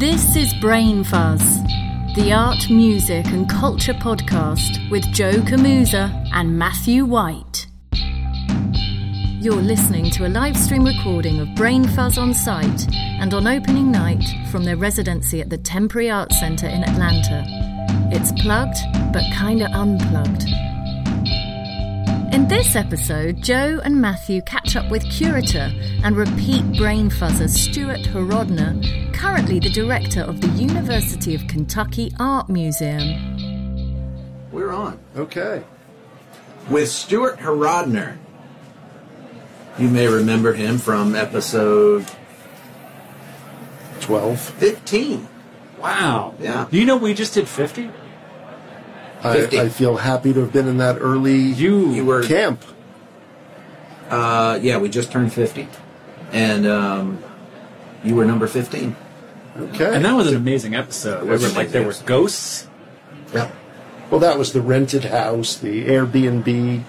This is Brain Fuzz, the art, music, and culture podcast with Joe Camusa and Matthew White. You're listening to a live stream recording of Brain Fuzz on site and on opening night from their residency at the Temporary Arts Centre in Atlanta. It's plugged, but kinda unplugged. In this episode, Joe and Matthew catch up with curator and repeat brain fuzzer Stuart Horodner, currently the director of the University of Kentucky Art Museum. We're on. Okay. With Stuart Horodner. You may remember him from episode 12. 15. Wow. Yeah. Do you know we just did 50? I, I feel happy to have been in that early You, You were, camp. uh, yeah, we just turned 50. And um, you were number 15. Okay. and that was an amazing episode. There was were like there were ghosts. Yeah. well, that was the rented house, the Airbnb.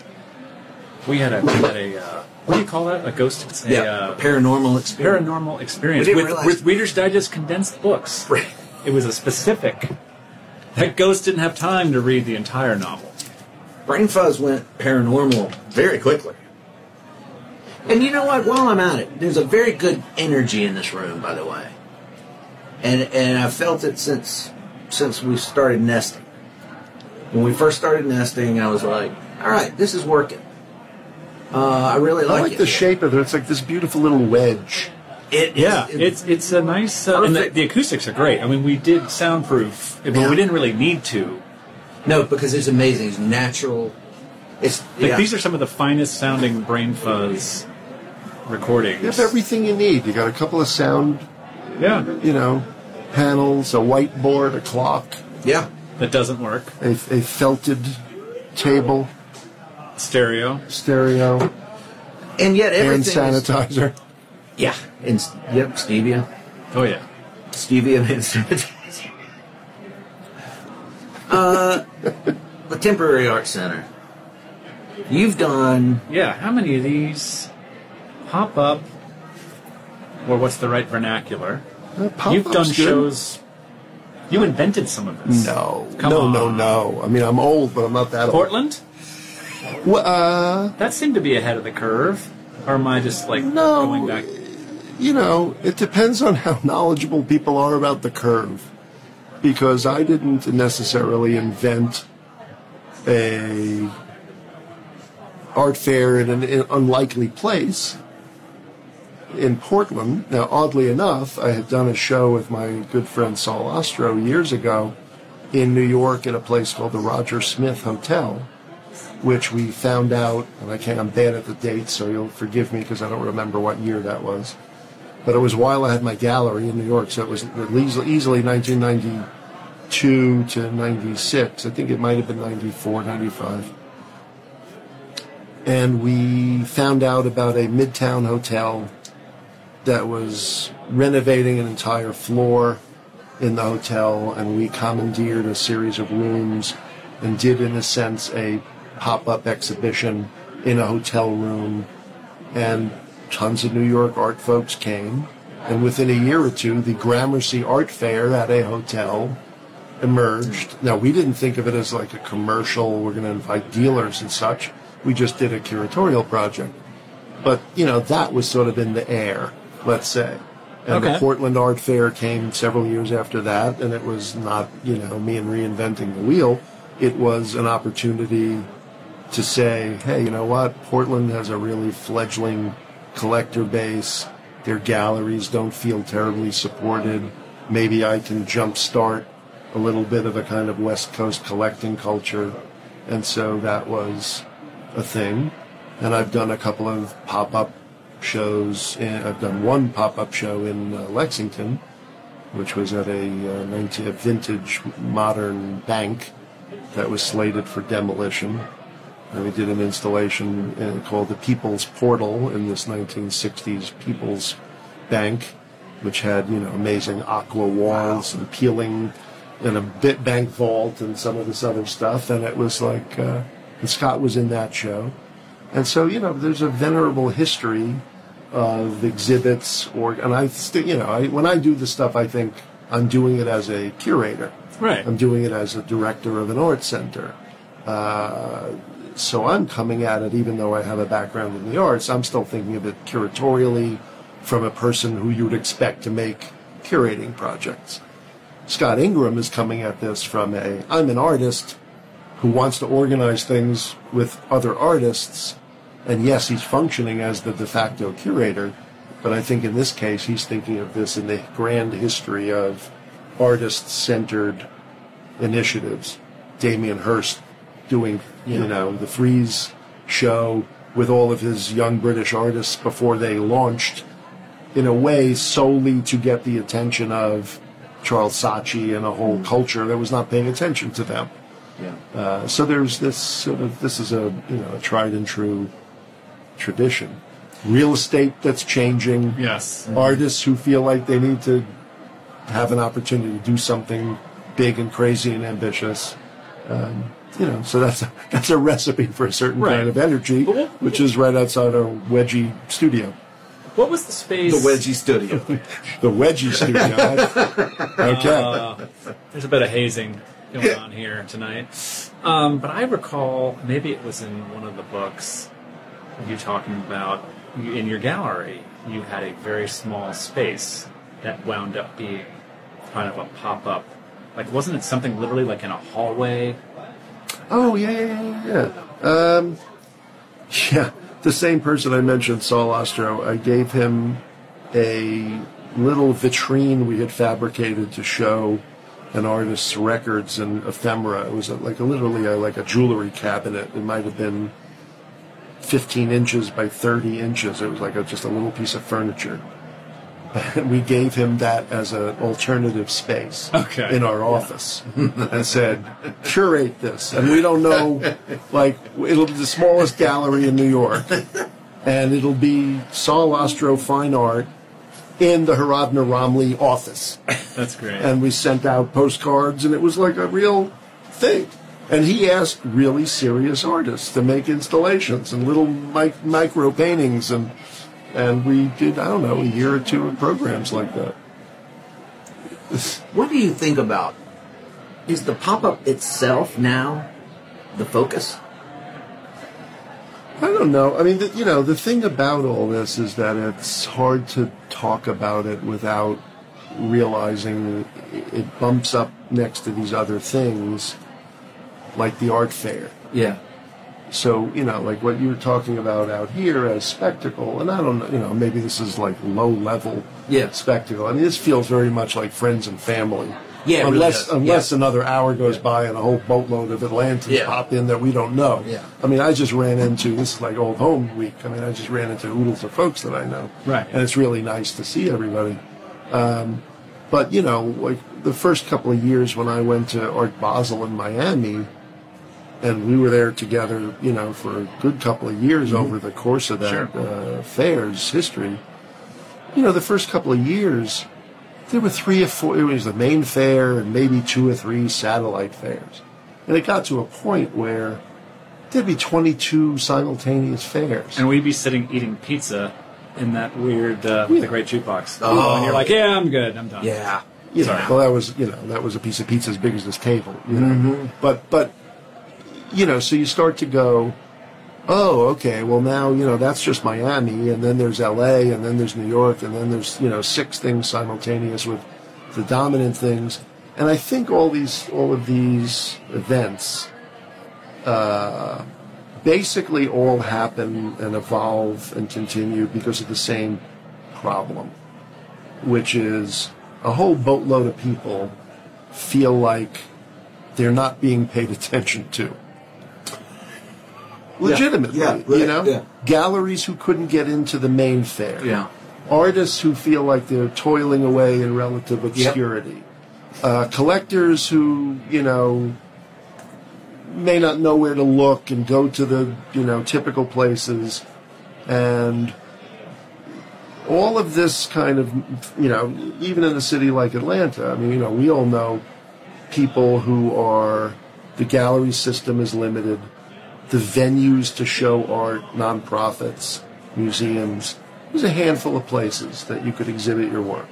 We had a we had a uh, what do you call that? A ghost? It's a, Yeah. uh, paranormal experience. paranormal experience with with Reader's Digest condensed books. Right. It was a specific. That ghost didn't have time to read the entire novel. Brain Fuzz went paranormal very quickly. And you know what? While I'm at it, there's a very good energy in this room, by the way. And and I've felt it since since we started nesting. When we first started nesting, I was like, "All right, this is working." Uh, I really I like, like it. the shape of it. It's like this beautiful little wedge. It, Yeah, it- it's it's a nice uh, and the, the acoustics are great. I mean, we did soundproof, but Yeah. we didn't really need to. no because it's amazing. It's natural. It's Like yeah. these are some of the finest sounding brain fuzz recordings. You have everything you need. You got a couple of sound, Yeah, you know, panels, a whiteboard, a clock, yeah. that doesn't work. a, a felted table, Stereo. stereo, And yet hand everything is- sanitizer. Yeah. And yep, stevia. Oh yeah. Stevia sanitizer. Uh, the Temporary Art Center. You've done Yeah, how many of these pop up? Or what's the right vernacular? Uh, You've done good. shows. You invented some of this. No, Come no, on. no, no. I mean, I'm old, but I'm not that Portland? old. Portland. Well, uh, That seemed to be ahead of the curve. Or am I just like No. going back? You know, it depends on how knowledgeable people are about the curve. Because I didn't necessarily invent a art fair in an in- unlikely place in Portland. Now, oddly enough, I had done a show with my good friend Saul Ostrow years ago in New York at a place called the Roger Smith Hotel, which we found out, and I can't, I'm bad at the dates, so you'll forgive me because I don't remember what year that was. But it was while I had my gallery in New York, so it was easily 1992 to 96. I think it might have been 94, 95. And we found out about a midtown hotel that was renovating an entire floor in the hotel, and we commandeered a series of rooms and did, in a sense, a pop up exhibition in a hotel room. And tons of New York art folks came. And within a year or two, the Gramercy Art Fair at a hotel emerged. Now, we didn't think of it as like a commercial, we're going to invite dealers and such. We just did a curatorial project. But, you know, that was sort of in the air, let's say. And the Portland Art Fair came several years after that, and it was not, you know, me and reinventing the wheel. It was an opportunity to say, hey, you know what? Portland has a really fledgling collector base. Their galleries don't feel terribly supported. Maybe I can jumpstart a little bit of a kind of West Coast collecting culture. And so that was a thing. And I've done a couple of pop up shows. I've done one pop up show in uh, Lexington, which was at a, uh, 19, a vintage modern bank that was slated for demolition. And we did an installation uh, called the People's Portal in this 1960s People's Bank, which had you know amazing aqua walls and peeling, and a bit bank vault and some of this other stuff. And it was like, uh, and Scott was in that show, and so you know there's a venerable history of exhibits or and I still you know I, when I do the stuff I think I'm doing it as a curator. Right. I'm doing it as a director of an art center. Uh, so I'm coming at it, even though I have a background in the arts, I'm still thinking of it curatorially from a person who you would expect to make curating projects. Scott Ingram is coming at this from a I'm an artist who wants to organize things with other artists, and yes, he's functioning as the de facto curator, but I think in this case he's thinking of this in the grand history of artist centered initiatives. Damien Hirst doing, you know, the Freeze show with all of his young British artists before they launched, in a way solely to get the attention of Charles Saatchi and a whole culture that was not paying attention to them. Yeah. Uh, so there's this sort of this is a you know a tried and true tradition. Real estate that's changing. Yes. Artists who feel like they need to have an opportunity to do something big and crazy and ambitious. Um, you know, so that's a, that's a recipe for a certain Right. kind of energy, what- which is right outside our wedgie studio. What was the space? The Wedgie Studio. The wedgie studio. okay. Uh, there's a bit of hazing going on here tonight. Um, but I recall, maybe it was in one of the books, you talking about in your gallery, you had a very small space that wound up being kind of a pop up. Like, wasn't it something literally like in a hallway? Oh yeah, yeah, yeah, yeah. Um, yeah, the same person I mentioned, Saul Ostrow. I gave him a little vitrine we had fabricated to show an artist's records and ephemera. It was a, like a, literally a, like a jewelry cabinet. It might have been 15 inches by 30 inches. It was like a, just a little piece of furniture. And we gave him that as an alternative space Okay. in our office and said, curate this. And we don't know, like, it'll be the smallest gallery in New York. And it'll be Saul Ostrow Fine Art in the Horodner Romley office. That's great. And we sent out postcards, and it was like a real thing. And he asked really serious artists to make installations and little mic- micro paintings, and and we did I don't know a year or two of programs like that. What do you think about? Is the pop up itself now the focus? I don't know. I mean, the, you know, the thing about all this is that it's hard to talk about it without realizing it bumps up next to these other things, like the art fair. Yeah. So, you know, like what you were talking about out here as spectacle, and I don't know, you know, maybe this is like low level Yeah. spectacle. I mean, this feels very much like friends and family. Yeah, it really unless unless Yeah. another hour goes by and a whole boatload of Atlantans Yeah. pop in that we don't know. Yeah. I mean, I just ran into this is like old home week. I mean, I just ran into oodles of folks that I know. Right. And it's really nice to see everybody. Um, but you know, like the first couple of years when I went to Art Basel in Miami, and we were there together, you know, for a good couple of years over the course of that Sure. uh, fair's history. You know, the first couple of years, there were three or four. It was the main fair and maybe two or three satellite fairs, and it got to a point where there'd be twenty-two simultaneous fairs. and we'd be sitting eating pizza in that weird, uh, Yeah. the great jukebox. Oh. And you're like, yeah, I'm good. I'm done. Yeah. you know, well, that was you know that was a piece of pizza as big as this table. You know, but but you know, so you start to go, oh, okay, well now you know that's just Miami, and then there's L.A., and then there's New York, and then there's you know six things simultaneous with the dominant things, and I think all these all of these events. Uh, basically all happen and evolve and continue because of the same problem which is a whole boatload of people feel like they're not being paid attention to. Legitimately, Yeah, you right, know, yeah. galleries who couldn't get into the main fair, Yeah. artists who feel like they're toiling away in relative obscurity, uh, collectors who you know may not know where to look and go to the you know typical places, and all of this kind of you know even in a city like Atlanta, I mean you know we all know people who are the gallery system is limited, the venues to show art, nonprofits, museums. There's a handful of places that you could exhibit your work.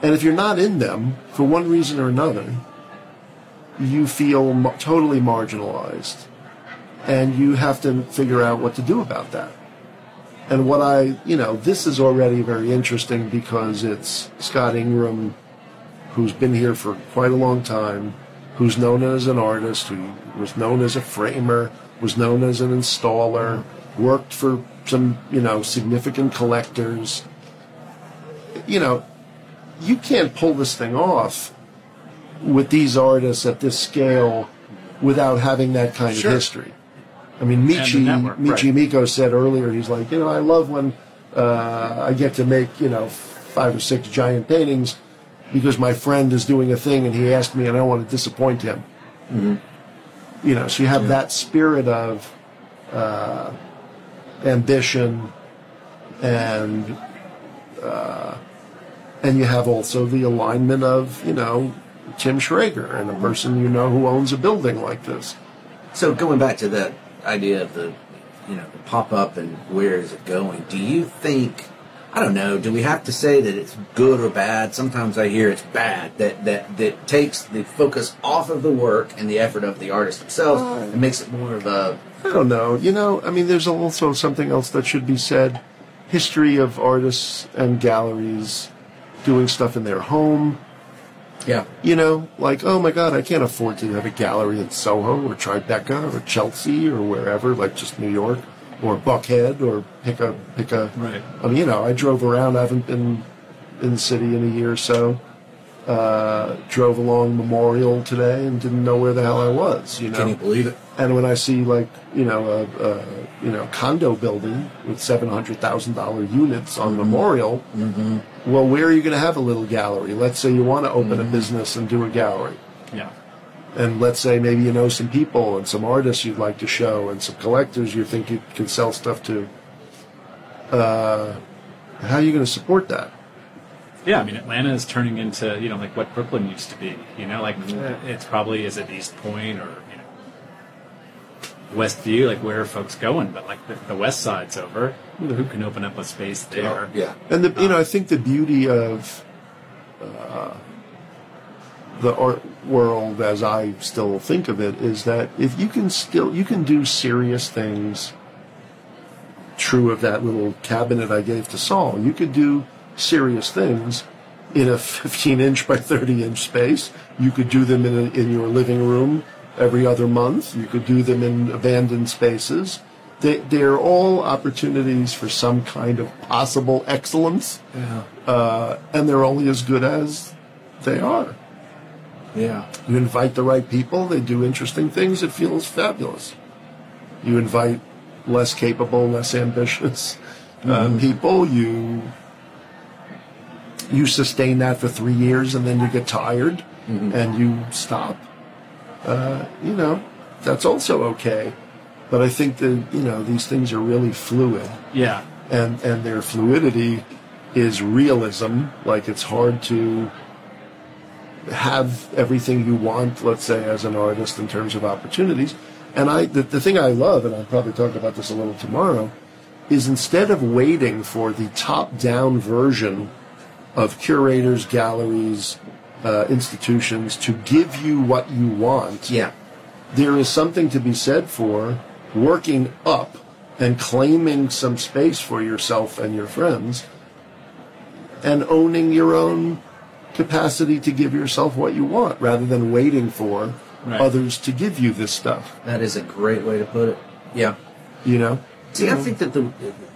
And if you're not in them for one reason or another, you feel totally marginalized. And you have to figure out what to do about that. And what I, you know, this is already very interesting because it's Scott Ingram, who's been here for quite a long time, who's known as an artist, who was known as a framer, was known as an installer, worked for some, you know, significant collectors. You know, you can't pull this thing off with these artists at this scale without having that kind Sure. of history. I mean, Michi, network, Michi right. Meko said earlier, he's like, you know, I love when uh, I get to make, you know, five or six giant paintings because my friend is doing a thing and he asked me and I don't want to disappoint him. You know, so you have that spirit of uh, ambition and uh, and you have also the alignment of, you know, Tim Schrager and a person you know who owns a building like this. So going back to that idea of the, you know, the pop up and where is it going? Do you think? I don't know. Do we have to say that it's good or bad? Sometimes I hear it's bad. That that that takes the focus off of the work and the effort of the artist themselves uh. and makes it more of a. I don't know. You know, I mean, there's also something else that should be said. History of artists and galleries doing stuff in their home. Yeah. You know, like, oh my God, I can't afford to have a gallery in Soho or Tribeca or Chelsea or wherever, like just New York or Buckhead or pick a pick a. Right. I mean, you know, I drove around. I haven't been in the city in a year or so. Uh, drove along Memorial today and didn't know where the hell I was. You know, Can you believe it? and when I see like you know a, a you know condo building with seven hundred thousand dollar units on mm-hmm. Memorial, mm-hmm. well, where are you going to have a little gallery? Let's say you want to open a mm-hmm. business and do a gallery, Yeah. And let's say maybe you know some people and some artists you'd like to show and some collectors you think you can sell stuff to. Uh, how are you going to support that? Yeah, I mean, Atlanta is turning into you know like what Brooklyn used to be. You know, like it's probably is it East Point or you know Westview, like where are folks going? But like the, the West Side's over. Who can open up a space there? Yeah. And the, you know, I think the beauty of uh, the art world, as I still think of it, is that if you can still you can do serious things. True of that little cabinet I gave to Saul, you could do serious things in a 15 inch by 30 inch space. You could do them in a, in your living room every other month. You could do them in abandoned spaces. They, they're all opportunities for some kind of possible excellence, Yeah. uh, and they're only as good as they are. Yeah. You invite the right people, they do interesting things, it feels fabulous. You invite less capable, less ambitious uh, people, you you sustain that for three years and then you get tired and you stop. Uh, you know, that's also okay. But I think that, you know, these things are really fluid Yeah. and and their fluidity is realism. Like it's hard to have everything you want, let's say, as an artist in terms of opportunities. And I, the, the thing I love, and I'll probably talk about this a little tomorrow, is instead of waiting for the top-down version of curators, galleries, uh, institutions to give you what you want, Yeah. there is something to be said for working up and claiming some space for yourself and your friends and owning your own capacity to give yourself what you want rather than waiting for Right. others to give you this stuff That is a great way to put it. Yeah. you know See, I think that the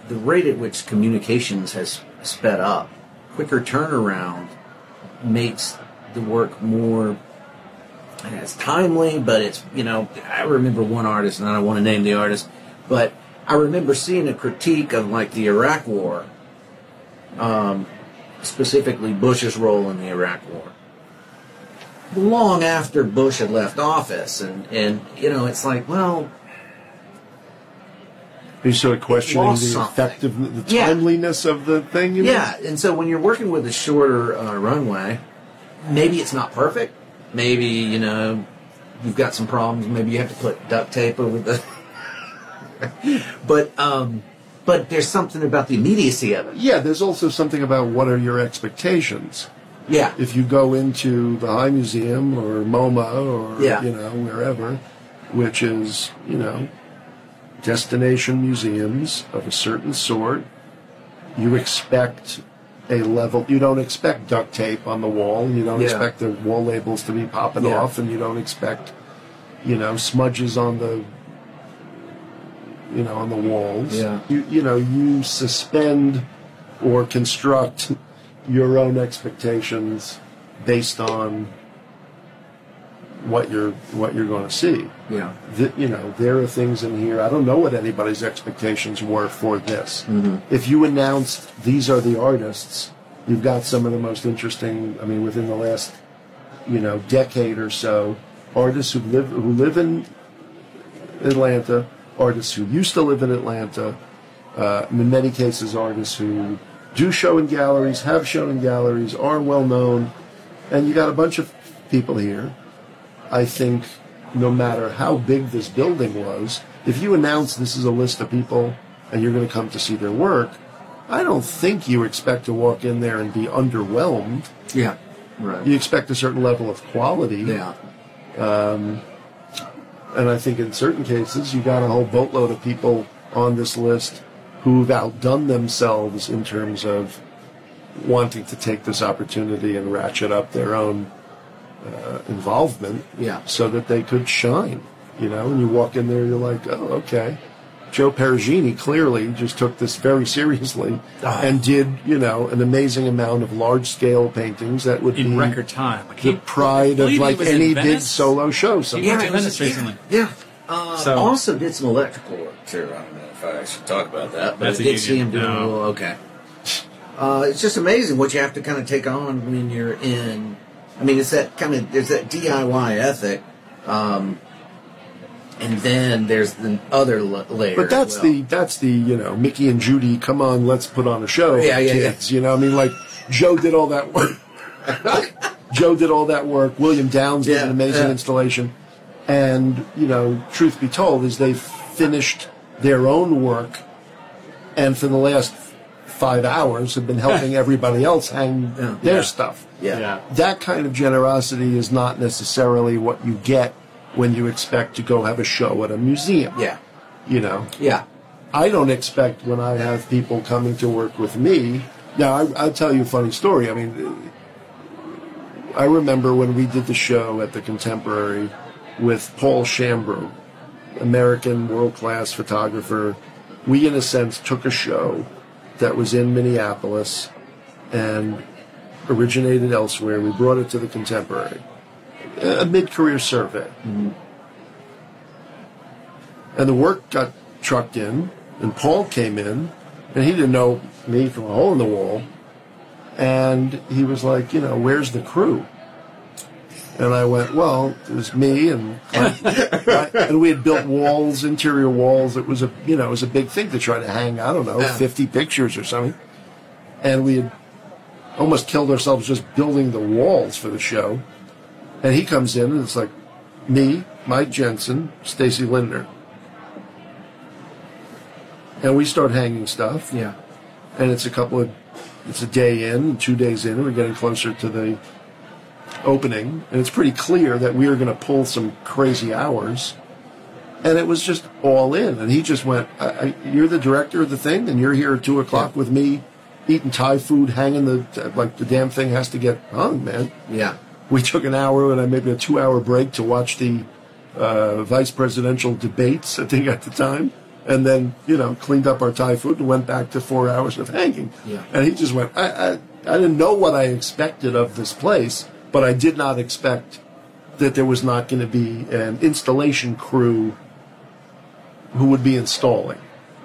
the rate at which communications has sped up, quicker turnaround, makes the work more. It's timely, but it's you know I remember one artist, and I don't want to name the artist, but I remember seeing a critique of like the Iraq War, um, specifically Bush's role in the Iraq War. Long after Bush had left office, and and you know it's like well you're sort of questioning the something. effective the Yeah. timeliness of the thing you know? Yeah, and so when you're working with a shorter uh, runway, maybe it's not perfect. Maybe you know you've got some problems. Maybe you have to put duct tape over the. but um, but there's something about the immediacy of it. yeah there's also something about what are your expectations Yeah. If you go into the High Museum or MoMA or Yeah. you know wherever, which is you know destination museums of a certain sort, you expect a level. You don't expect duct tape on the wall. You don't Yeah. expect the wall labels to be popping Yeah. off, and you don't expect you know smudges on the you know on the walls. Yeah. You you know you suspend or construct your own expectations based on what you're what you're going to see. Yeah. Th you know, there are things in here. I don't know what anybody's expectations were for this. Mm-hmm. If you announced these are the artists, you've got some of the most interesting. I mean, within the last you know decade or so, artists who live who live in Atlanta, artists who used to live in Atlanta, uh, in many cases, artists who do show in galleries, have shown in galleries, are well known, and you got a bunch of people here. I think no matter how big this building was, if you announce this is a list of people and you're going to come to see their work, I don't think you expect to walk in there and be underwhelmed. Yeah. Right. You expect a certain level of quality. yeah. And I think in certain cases, you got a whole boatload of people on this list who've outdone themselves in terms of wanting to take this opportunity and ratchet up their own uh, involvement Yeah. so that they could shine. You know, and you walk in there, you're like, oh, okay. Joe Peragine clearly just took this very seriously Ah. and did, you know, an amazing amount of large scale paintings that would in be record time. I the pride of like any big solo show. Sometimes. Yeah, it Venice recently. Yeah. Uh, So- also did some electrical work too. I don't know if I should talk about that, but That's I a did see him union, doing no. a little. Okay. Uh, it's just amazing what you have to kind of take on when you're in. I mean, it's that kind of there's that DIY ethic, um, and then there's the other la- layer. But that's well. the that's the you know Mickey and Judy. Come on, let's put on a show. Yeah, yeah, kids. You know, I mean, like Joe did all that work. Joe did all that work. William Downs did Yeah, an amazing yeah. installation. And you know, truth be told, is they finished their own work, and for the last five hours have been helping everybody else hang Yeah. their Yeah. stuff. yeah. Yeah. that kind of generosity is not necessarily what you get when you expect to go have a show at a museum. yeah, You know, yeah, I don't expect when I have people coming to work with me. Now, I, I'll tell you a funny story. I mean, I remember when we did the show at the Contemporary with Paul Shambroom, American world class photographer. We, in a sense, took a show that was in Minneapolis and originated elsewhere. We brought it to the Contemporary, a mid career survey. And the work got trucked in, and Paul came in, and he didn't know me from a hole in the wall. And he was like, you know, where's the crew? And I went, well, it was me and I, and we had built walls, interior walls. It was a you know it was a big thing to try to hang. I don't know, Yeah. fifty pictures or something. And we had almost killed ourselves just building the walls for the show. And he comes in and it's like me, Mike Jensen, Stacy Lindner. And we start hanging stuff. Yeah, and it's a couple of it's a day in two days in and we're getting closer to the opening. And it's pretty clear that we are going to pull some crazy hours. And it was just all in. And he just went I, I, you're the director of the thing and you're here at two o'clock with me eating thai food hanging the like the damn thing has to get hung man. Yeah, we took an hour and I maybe a two hour break to watch the uh, vice presidential debates, I think at the time, and then you know cleaned up our Thai food and went back to four hours of hanging. Yeah. And he just went. I, I I didn't know what I expected of this place, but I did not expect that there was not going to be an installation crew who would be installing.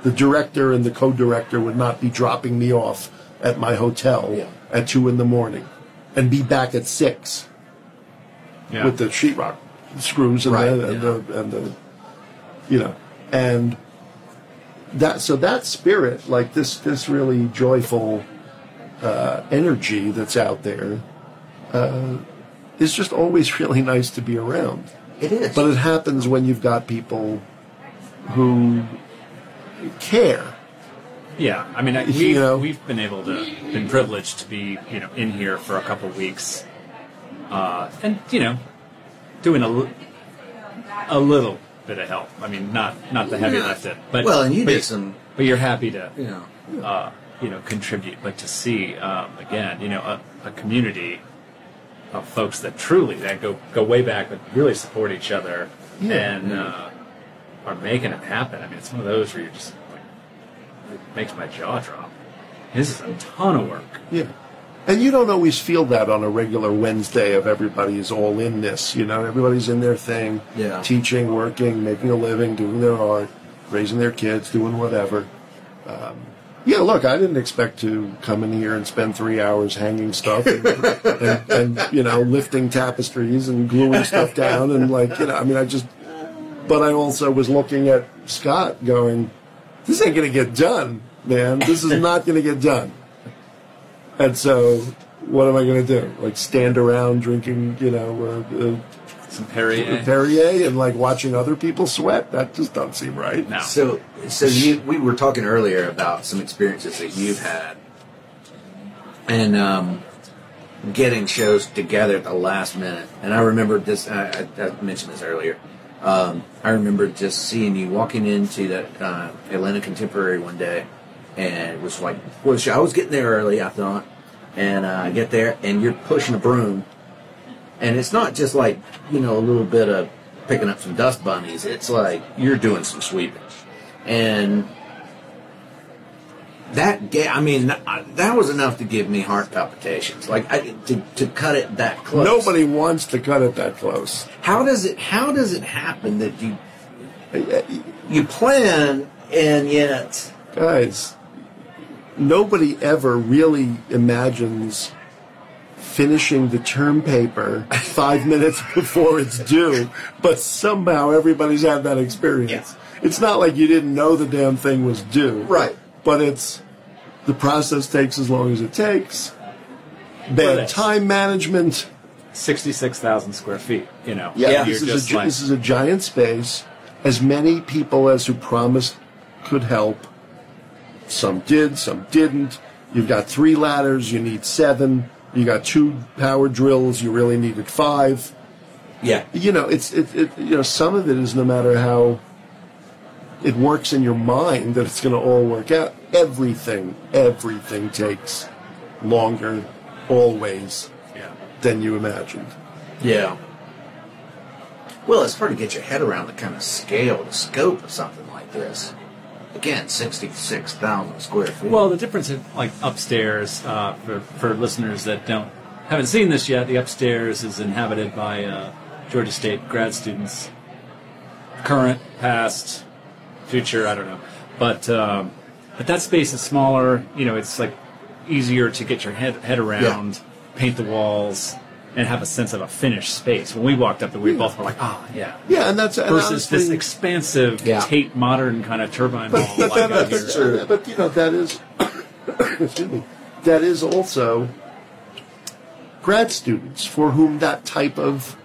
The director and the co-director would not be dropping me off at my hotel Yeah. at two in the morning and be back at six Yeah. with the sheetrock screws and, Right, the, and, the, and the, you know, and that so that spirit, like this this really joyful uh, energy that's out there, uh, is just always really nice to be around. it is. But it happens when you've got people who care Yeah, I mean, I- You we've, know? we've been able to, been privileged to be, you know, in here for a couple weeks, uh, and you know, doing a, a little bit of help. I mean, not not the heavy Yeah. lifting, but Well, and you but, did some- but you're happy to, You know. uh, you know, contribute, but to see um, again, you know, a, a community of folks that truly that go go way back, but really support each other Yeah. and uh, are making it happen. I mean, it's one of those where you're just like, it makes my jaw drop. This is a ton of work. Yeah. And you don't always feel that on a regular Wednesday of everybody's all in this, you know, everybody's in their thing, Yeah. teaching, working, making a living, doing their art, raising their kids, doing whatever. Um, yeah, look, I didn't expect to come in here and spend three hours hanging stuff and, and, and you know, lifting tapestries and gluing stuff down and like, you know, I mean, I just, but I also was looking at Scott going, this ain't going to get done, man. This is not going to get done. And so, what am I going to do? Like stand around drinking, you know, uh, Some uh, Perrier. Perrier and like watching other people sweat? That just doesn't seem right. No. So, so you, we were talking earlier about some experiences that you've had, and um, getting shows together at the last minute. And I remember this. I, I, I mentioned this earlier. Um, I remember just seeing you walking into that uh, Atlanta Contemporary one day, and it was like show. I was getting there early, I thought, and uh, I get there, and you're pushing a broom, and it's not just like you know a little bit of picking up some dust bunnies. It's like you're doing some sweeping, and that ga- I mean that, that was enough to give me heart palpitations. Like I, to to cut it that close. Nobody wants to cut it that close. How does it? How does it happen that you you plan and yet Guys, nobody ever really imagines finishing the term paper five minutes before it's due, but somehow everybody's had that experience. It's not like you didn't know the damn thing was due. Right. But it's the process takes as long as it takes. Well, Bad that's- time management. Sixty-six thousand square feet. You know. Yeah. this is, a, just gi- like, this is a giant space. As many people as who promised could help. Some did, some didn't. You've got three ladders, you need seven. You got two power drills, you really needed five. yeah You know, it's it, it you know some of it is no matter how it works in your mind that it's going to all work out. Everything, everything takes longer, always, yeah. than you imagined. yeah. Well, it's hard to get your head around the kind of scale, the scope of something like this. Again, sixty-six thousand square feet. Well, the difference in like upstairs uh, for for listeners that don't haven't seen this yet, the upstairs is inhabited by uh, Georgia State grad students, current, past, future. I don't know, but um, but that space is smaller. You know, it's like easier to get your head head around, paint the walls, and have a sense of a finished space. When we walked up there, we both were like, "Ah, yeah." Yeah, and that's and Versus this expansive Yeah. Tate modern kind of turbine But, hall but, like that, out but, here. but, you know that is excuse me that is also grad students for whom that type of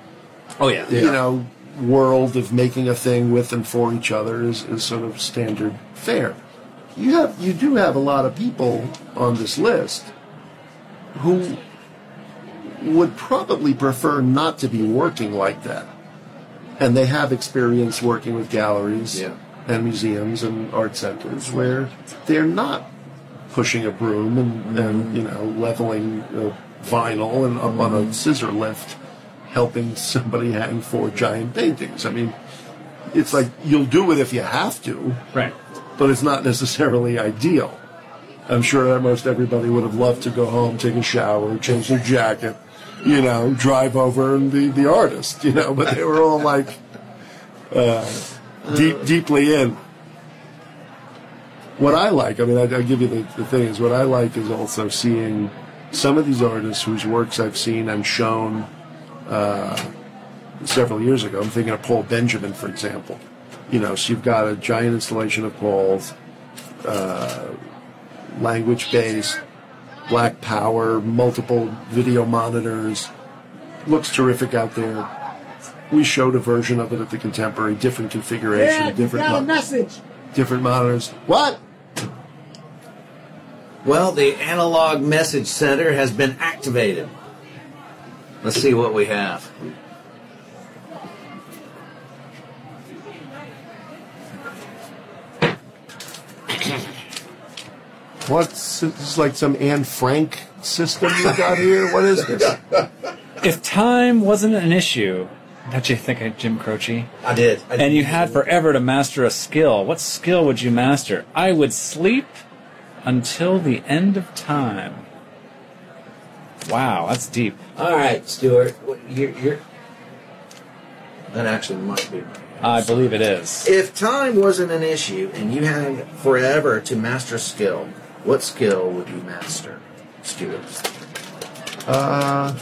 Oh yeah, you know world of making a thing with and for each other is, is sort of standard fare. You have you do have a lot of people on this list who would probably prefer not to be working like that. And they have experience working with galleries Yeah. and museums and art centers where they're not pushing a broom and, and you know leveling uh, vinyl and up on a scissor lift helping somebody hang four giant paintings. I mean, it's like you'll do it if you have to, right. but it's not necessarily ideal. I'm sure that most everybody would have loved to go home, take a shower, change their jacket, you know, drive over and be the artist, you know, but they were all like uh, deep, deeply in. What I like, I mean, I, I'll give you the, the thing is, what I like is also seeing some of these artists whose works I've seen and shown uh, several years ago. I'm thinking of Paul Benjamin, for example. You know, so you've got a giant installation of Paul's, uh, language based, black power, multiple video monitors. Looks terrific out there. We showed a version of it at the Contemporary, different configuration, Yeah, different got a message. different monitors. What? Well, the analog message center has been activated. Let's see what we have. What's this is like some Anne Frank system you got here? What is this? If time wasn't an issue, don't you think of Jim Croce? I did. I And you had forever to master a skill. What skill would you master? I would sleep until the end of time. Wow, that's deep. All right, Stuart. You're, you're... That actually might be. I believe it is. If time wasn't an issue and you had forever to master a skill, what skill would you master, Stuart? Uh,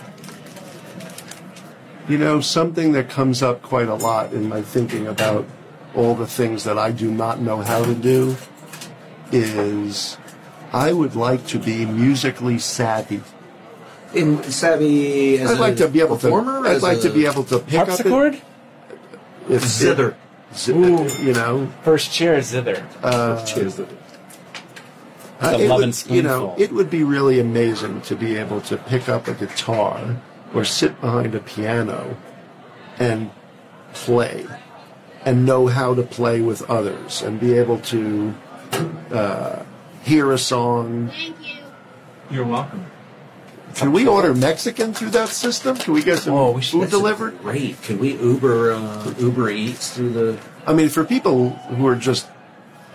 you know, something that comes up quite a lot in my thinking about all the things that I do not know how to do is I would like to be musically savvy. In savvy as I'd like a to be able performer, to. I'd as like to be able to pick up Harpsichord? it, if zither. zi- you know, First chair zither. Choose the- Uh, The it love would, and you know, it would be really amazing to be able to pick up a guitar or sit behind a piano and play and know how to play with others and be able to uh, hear a song. Thank you. You're welcome. Can we order Mexican through that system? Can we get some Oh, we should food delivered? Great. Can we Uber uh, Uber Eats through the? I mean, for people who are just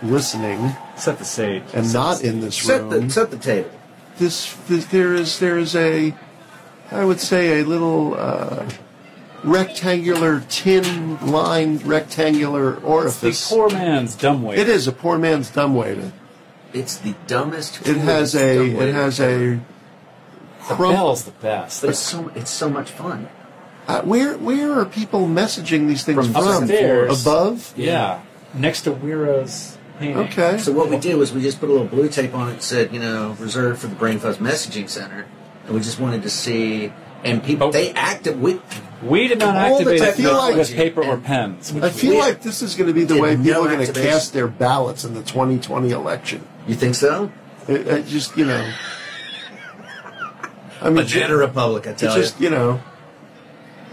listening Set the stage. and not in this Set room, the set the table. this, this there is there is a I would say a little uh, rectangular tin lined rectangular orifice. It's the poor man's dumb way. It is a poor man's dumbwaiter. It's the dumbest. It has a it has a The crumb. bell's the best. It's so it's so much fun. Uh, where where are people messaging these things From from? upstairs. Above. yeah. Next to Wero's painting. Okay. So what we did was we just put a little blue tape on it that said, you know, reserved for the Brain Fuzz Messaging Center, and we just wanted to see. And people, Oh. they acted with. We did not activate it with, technology with paper or pens. I feel We- like this is going to be the did way no people are going to cast their ballots in the 2020 election. You think so? It, it just you know. I mean, Banana Republic, I It's tell just you know,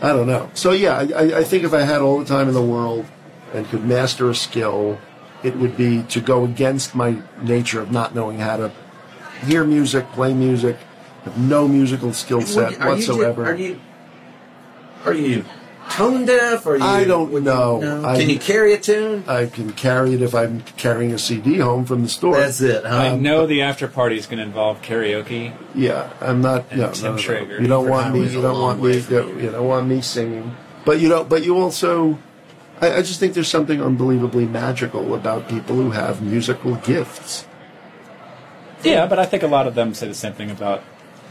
I don't know. So yeah, I, I- I think if I had all the time in the world and could master a skill, it would be to go against my nature of not knowing how to hear music, play music, have no musical skill you. set Are you ju- whatsoever. Are you? Are you tone deaf? Are you? I don't would you- know. no? I- Can you carry a tune? I can carry it if I'm carrying a CD home from the store. That's it. Huh? I know the after party is going to involve karaoke. Yeah, I'm not. And No, Tim no, no, no. You don't want me. You don't want me. You, you. you don't want me singing. But you don't. But you also. I, I just think there's something unbelievably magical about people who have musical gifts. Yeah, but I think a lot of them say the same thing about,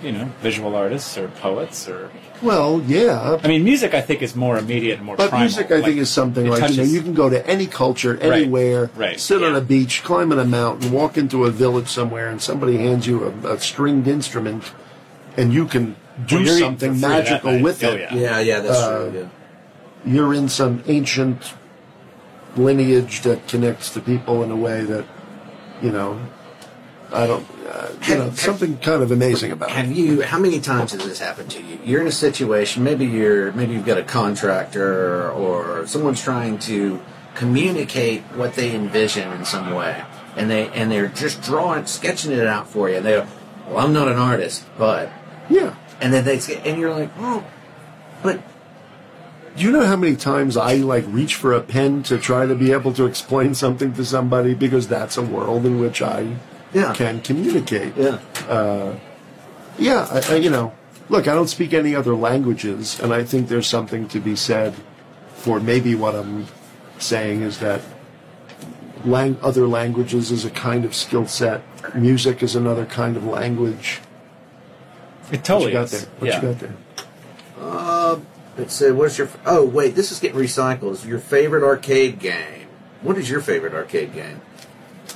you know, visual artists or poets or. Well, yeah. I mean, music I think is more immediate and more. But primal. music, I Like, think, is something it like you know you can go to any culture, anywhere, right, sit on a beach, climb on a mountain, walk into a village somewhere, and somebody hands you a, a stringed instrument, and you can do Well, you're eating something for free that magical with Oh, it. yeah. yeah, yeah, that's Uh, true. Yeah. You're in some ancient lineage that connects to people in a way that, you know, I don't, uh, you know, Have- something kind of amazing about it. Have you? How many times has this happened to you? You're in a situation. Maybe you're. Maybe you've got a contractor, or someone's trying to communicate what they envision in some way, and they and they're just drawing, sketching it out for you. And they, go, well, I'm not an artist, but, Yeah. and then they, say- and you're like, oh, but Do you know how many times I like reach for a pen to try to be able to explain something to somebody because that's a world in which I Yeah. can communicate. yeah, uh, Yeah, I, I, you know, look, I don't speak any other languages, and I think there's something to be said for maybe what I'm saying is that lang- other languages is a kind of skill set. Music is another kind of language. It totally What you got is. there? What yeah. you got there? Uh, Let's say, what's your? Oh, wait, this is getting recycled. Is your favorite arcade game? What is your favorite arcade game?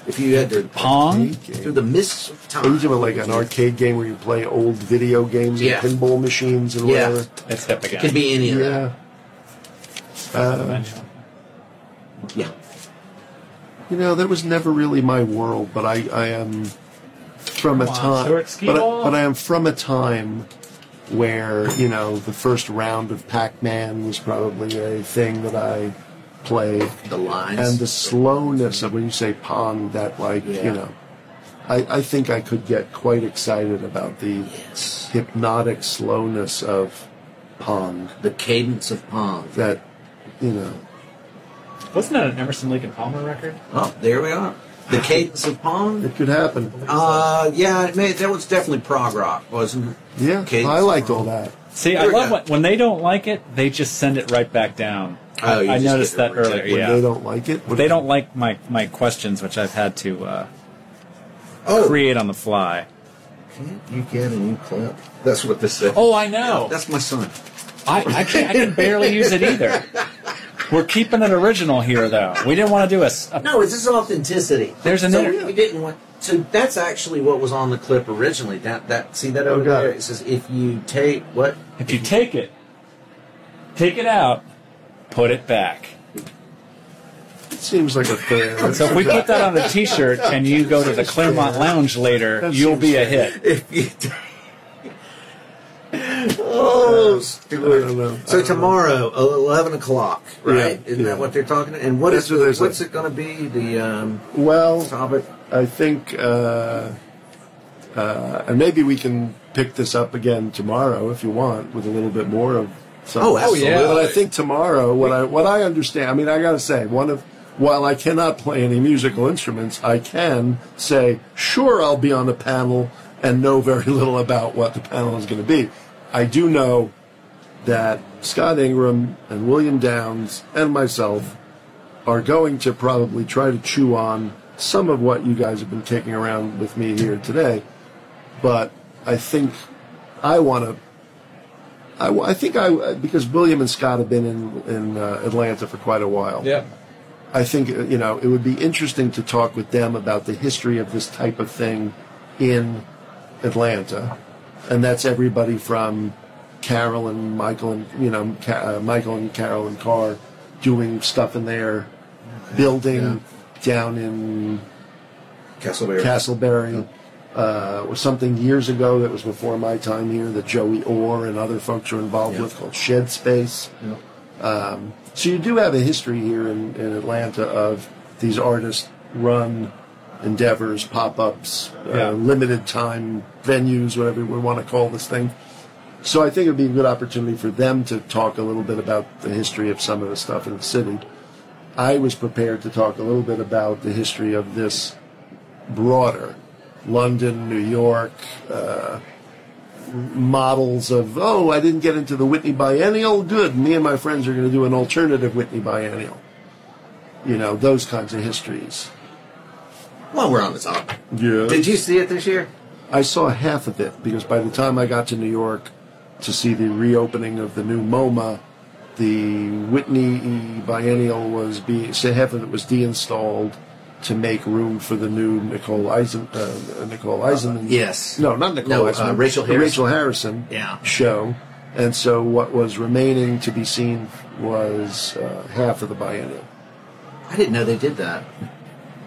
If you had to Pong? through the mists of time, Are you doing like an arcade game where you play old video games Yeah. and pinball machines and Yeah. whatever? That's hip It again. could be any of that. Yeah. Uh, Yeah. You know, that was never really my world, but I, I am from a Come on, time, Stuart Ski but, I, Ball. but I am from a time where you know the first round of Pac-Man was probably a thing that I played, The lines. and the slowness of when you say Pong, that like Yeah. you know, I, I think I could get quite excited about the Yes. hypnotic slowness of Pong. The cadence of Pong. That you know, Wasn't that an Emerson, Lake and Palmer record? Oh, there we are. The cadence of Pong. it could happen. Uh, yeah, it may, that was definitely prog rock, wasn't it? Yeah, Cadence I liked all that. See, I love go. when, when they don't like it, they just send it right back down. Oh, you I noticed that earlier. When Yeah, they don't like it, they don't like my my questions, which I've had to uh, Oh, create on the fly. can't you get a new clip? That's what this said. Oh, I know. That's my son. I, I, can't, I can barely use it either. We're keeping it original here, though. We didn't want to do a. No, it's just authenticity. There's an so inter- we didn't want. So that's actually what was on the clip originally. That that see that over oh, Okay. there. It says if you take what if you take it, take it out, put it back. It seems like a fair. So if we put that on a T-shirt and you go to the Claremont Lounge later, you'll be a hit. if you. Take, oh, I don't know. So tomorrow, eleven o'clock, right? Yeah, Isn't yeah. that what they're talking? About? And what That's is what what's it going to be? The um, Well, topic. I think, uh, uh, and maybe we can pick this up again tomorrow if you want, with a little bit more of something. Oh, absolutely. yeah. But I think tomorrow, what I what I understand, I mean, I got to say, one of while I cannot play any musical instruments, I can say, sure, I'll be on the panel and know very little about what the panel is going to be. I do know that Scott Ingram and William Downs and myself are going to probably try to chew on some of what you guys have been kicking around with me here today. But I think I want to. I, I think I because William and Scott have been in in uh, Atlanta for quite a while. Yeah. I think uh, you know it would be interesting to talk with them about the history of this type of thing in Atlanta, and that's everybody from Carol and Michael and you know Ca- uh, Michael and Carol and Carr doing stuff in their building down in Castleberry. Castleberry. Uh, was something years ago that was before my time here that Joey Orr and other folks were involved Yeah. with called Shed Space. Um, so you do have a history here in, in Atlanta of these artist-run endeavors, pop-ups, Yeah. uh, limited time venues, whatever we want to call this thing. So I think it would be a good opportunity for them to talk a little bit about the history of some of the stuff in the city. I was prepared to talk a little bit about the history of this broader London, New York, uh, models of, oh, I didn't get into the Whitney Biennial. Good. Me and my friends are going to do an alternative Whitney Biennial. You know, those kinds of histories. Well, we're on the topic. Yeah. Did you see it this year? I saw half of it because by the time I got to New York to see the reopening of the new MoMA, the Whitney Biennial was being, say half of it was deinstalled to make room for the new Nicole Eisen, uh, Nicole Eisenman. yes. No, not Nicole No, uh, Rachel Harrison. Rachel Harrison Yeah. show. And so what was remaining to be seen was uh, half of the biennial. I didn't know they did that.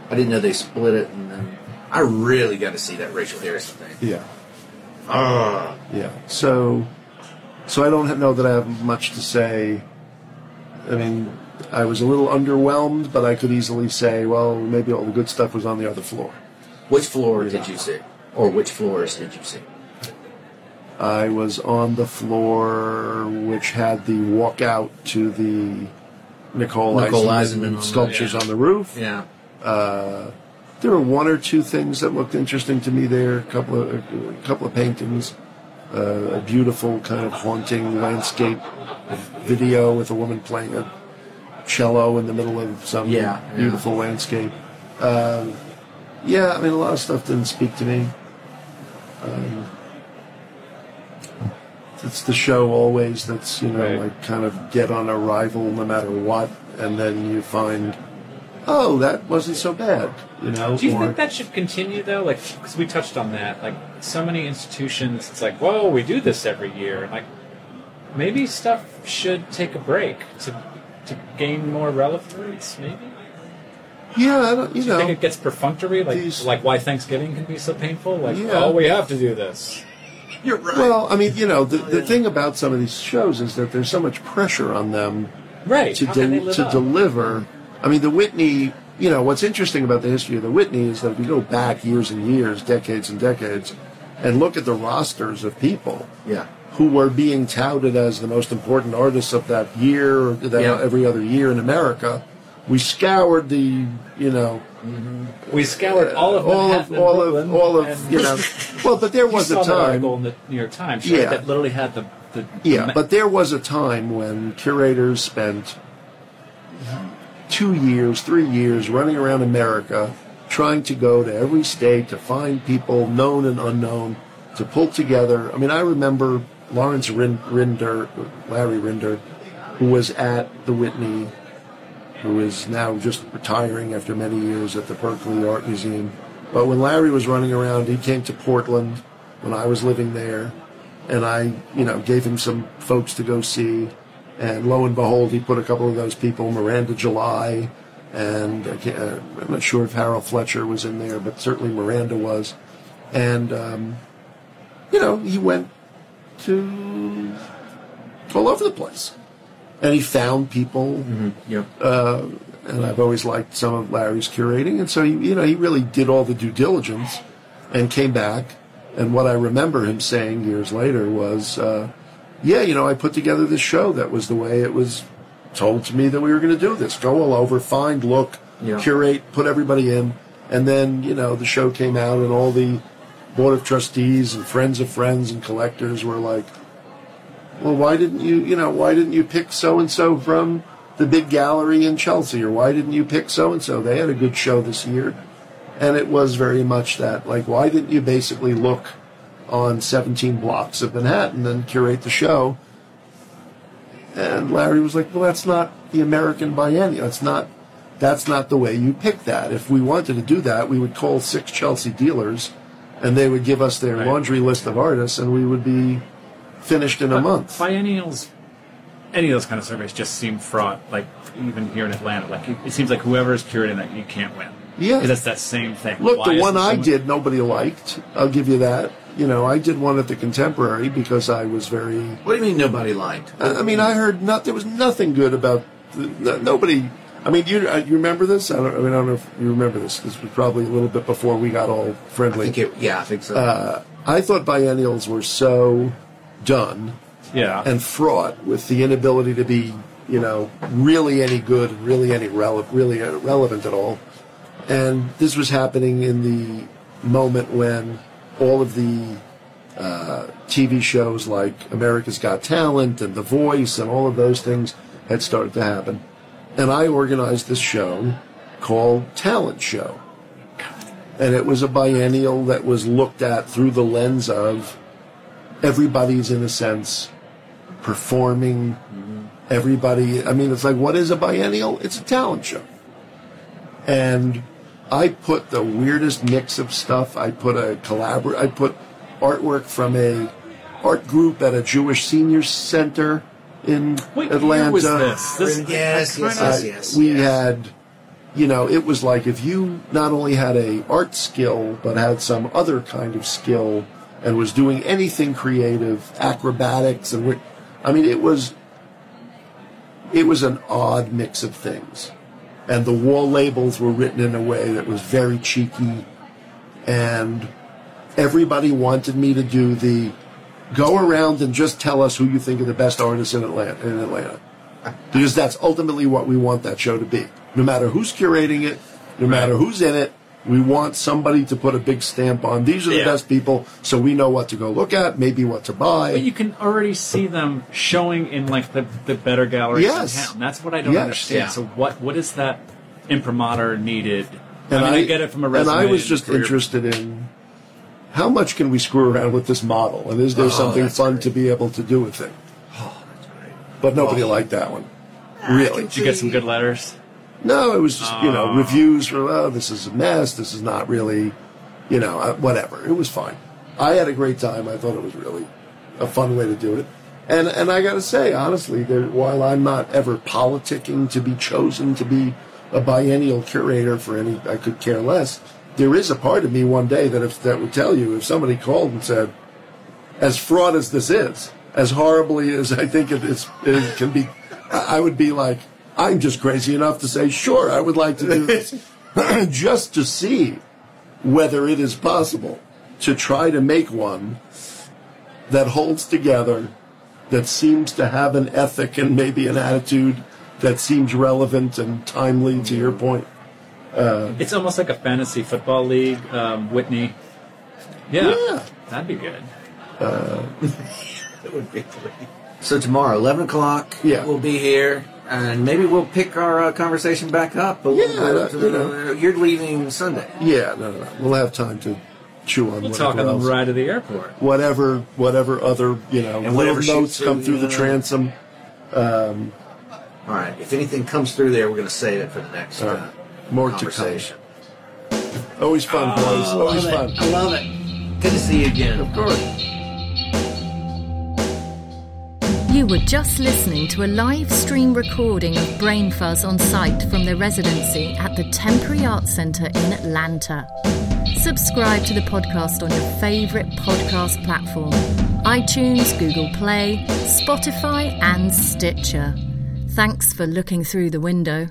I didn't know they split it, and then I really got to see that Rachel Harrison thing. Yeah. Ah, Yeah. So, so I don't know that I have much to say. I mean, I was a little underwhelmed, but I could easily say, well, maybe all the good stuff was on the other floor. which floor did you see, or which floors did you see? I was on the floor which had the walkout to the Nicole, Nicole Eisenman, Eisenman on the- sculptures yeah. on the roof. Yeah. There were one or two things that looked interesting to me there. A couple of a couple of paintings, uh, a beautiful kind of haunting landscape video with a woman playing a cello in the middle of some Yeah, yeah. beautiful landscape. Um, yeah, I mean a lot of stuff didn't speak to me. Um, it's the show always that's you know Right. like kind of get on arrival no matter what, and then you find oh, that wasn't so bad, you know. Do you or- think that should continue though? Like, because we touched on that. Like, so many institutions, it's like, whoa, we do this every year. Like, maybe stuff should take a break to to gain more relevance. Maybe. Yeah, I don't, you Do you know. think it gets perfunctory? Like, These- like why Thanksgiving can be so painful? Like, Yeah. oh, we have to do this. You're right. Well, I mean, you know, the, the thing about some of these shows is that there's so much pressure on them Right. to How can they de- live to up? deliver. I mean, the Whitney. You know, what's interesting about the history of the Whitney is that if you go back years and years, decades and decades, and look at the rosters of people yeah. who were being touted as the most important artists of that year, or that Yeah. every other year in America, we scoured the, you know, mm-hmm. We scoured all of all of all of all of you know. Well, but there was a time. in the New York Times, right? Yeah. That literally had the, the Yeah, the- but there was a time when curators spent two years, three years running around America trying to go to every state to find people known and unknown to pull together. I mean, I remember Lawrence Rinder, Larry Rinder, who was at the Whitney, who is now just retiring after many years at the Berkeley Art Museum. But when Larry was running around, he came to Portland when I was living there, and I, you know, gave him some folks to go see. And lo and behold, he put a couple of those people, Miranda July, and uh, I'm not sure if Harrell Fletcher was in there, but certainly Miranda was. And, um, you know, he went to all over the place. And he found people Yep. and I've always liked some of Larry's curating, and so he, you know he really did all the due diligence, and came back. And what I remember him saying years later was, uh, "Yeah, you know, I put together this show that was the way it was told to me that we were going to do this. Go all over, find, look, Yeah. curate, put everybody in, and then you know the show came out, and all the board of trustees and friends of friends and collectors were like." well, why didn't you, you know, why didn't you pick so and so from the big gallery in Chelsea, or why didn't you pick so and so? They had a good show this year, and it was very much that. Like, why didn't you basically look on 17 blocks of Manhattan and curate the show? And Larry was like, well, that's not the American biennial. That's not. That's not the way you pick that. If we wanted to do that, we would call six Chelsea dealers, and they would give us their Right. laundry list of artists, and we would be finished in a month. Biennials, any of those kind of surveys just seem fraught. Like even here in Atlanta, like it, it seems like whoever is curating that you can't win. Yeah. that's that same thing. Look, Why the one I someone- did, nobody liked. I'll give you that. You know, I did one at the Contemporary because I was very. What do you mean nobody liked? I I mean, I heard not. There was nothing good about. The, no- nobody. I mean, you, uh, you remember this? I don't. I mean, I don't know if you remember this. This was probably a little bit before we got all I friendly. think it. Yeah, I think so. Uh, I thought biennials were so done Yeah, and fraught with the inability to be, you know, really any good, really any relevant, really relevant at all. And this was happening in the moment when all of the uh, TV shows like America's Got Talent and The Voice and all of those things had started to happen. And I organized this show called Talent Show. And it was a biennial that was looked at through the lens of everybody's, in a sense, performing. Everybody, I mean, it's like, what is a biennial? It's a talent show. And I put the weirdest mix of stuff. I put a collabor. I put artwork from a art group at a Jewish senior center in What Atlanta. year was this? This Yes, I yes, yes, yes. we yes. had, you know, it was like if you not only had a art skill but had some other kind of skill and was doing anything creative, acrobatics, and I mean, it was it was an odd mix of things, and the wall labels were written in a way that was very cheeky, and everybody wanted me to do the go around and just tell us who you think are the best artists in Atlanta. In Atlanta because that's ultimately what we want that show to be. No matter who's curating it, no matter who's in it, we want somebody to put a big stamp on. These are the Yeah. best people, so we know what to go look at, maybe what to buy. But you can already see them showing in like the, the better galleries Yes. in town. That's what I don't Yes. understand. Yeah. So what what is that imprimatur needed? and I mean, I, get it from a resume. and. I was just career. interested in how much can we screw around with this model, and is there Oh, something fun great. to be able to do with it? Oh, that's great. But nobody Oh. liked that one. Really? Did you get some good letters? No, it was just you know Oh. reviews for oh this is a mess. This is not really, you know, uh, whatever. It was fine. I had a great time. I thought it was really a fun way to do it. And and I got to say honestly, that while I'm not ever politicking to be chosen to be a biennial curator for any, I could care less. There is a part of me one day that if that would tell you if somebody called and said, as fraught as this is, as horribly as I think it is, it can be, I would be like, I'm just crazy enough to say, sure, I would like to do this, just to see whether it is possible to try to make one that holds together, that seems to have an ethic and maybe an attitude that seems relevant and timely to your point. Uh, it's almost like a fantasy football league, um, Whitney. Yeah, yeah, that'd be good. Uh, it would be great. So tomorrow, eleven o'clock, yeah. we'll be here, and maybe we'll pick our uh, conversation back up. But yeah, we'll, you know, you're leaving Sunday. Yeah, no, no, no. We'll have time to chew on. We'll talk on the ride to the airport. Whatever, whatever other you know, and whatever notes come through the transom. Um, all right. If anything comes through there, we're going to save it for the next right. uh, more conversation. To come. Always fun, oh, boys. Always fun. I love it. Good to see you again. Of course. You were just listening to a live stream recording of Brain Fuzz on site from their residency at the Temporary Arts Centre in Atlanta. Subscribe to the podcast on your favourite podcast platform iTunes, Google Play, Spotify, and Stitcher. Thanks for looking through the window.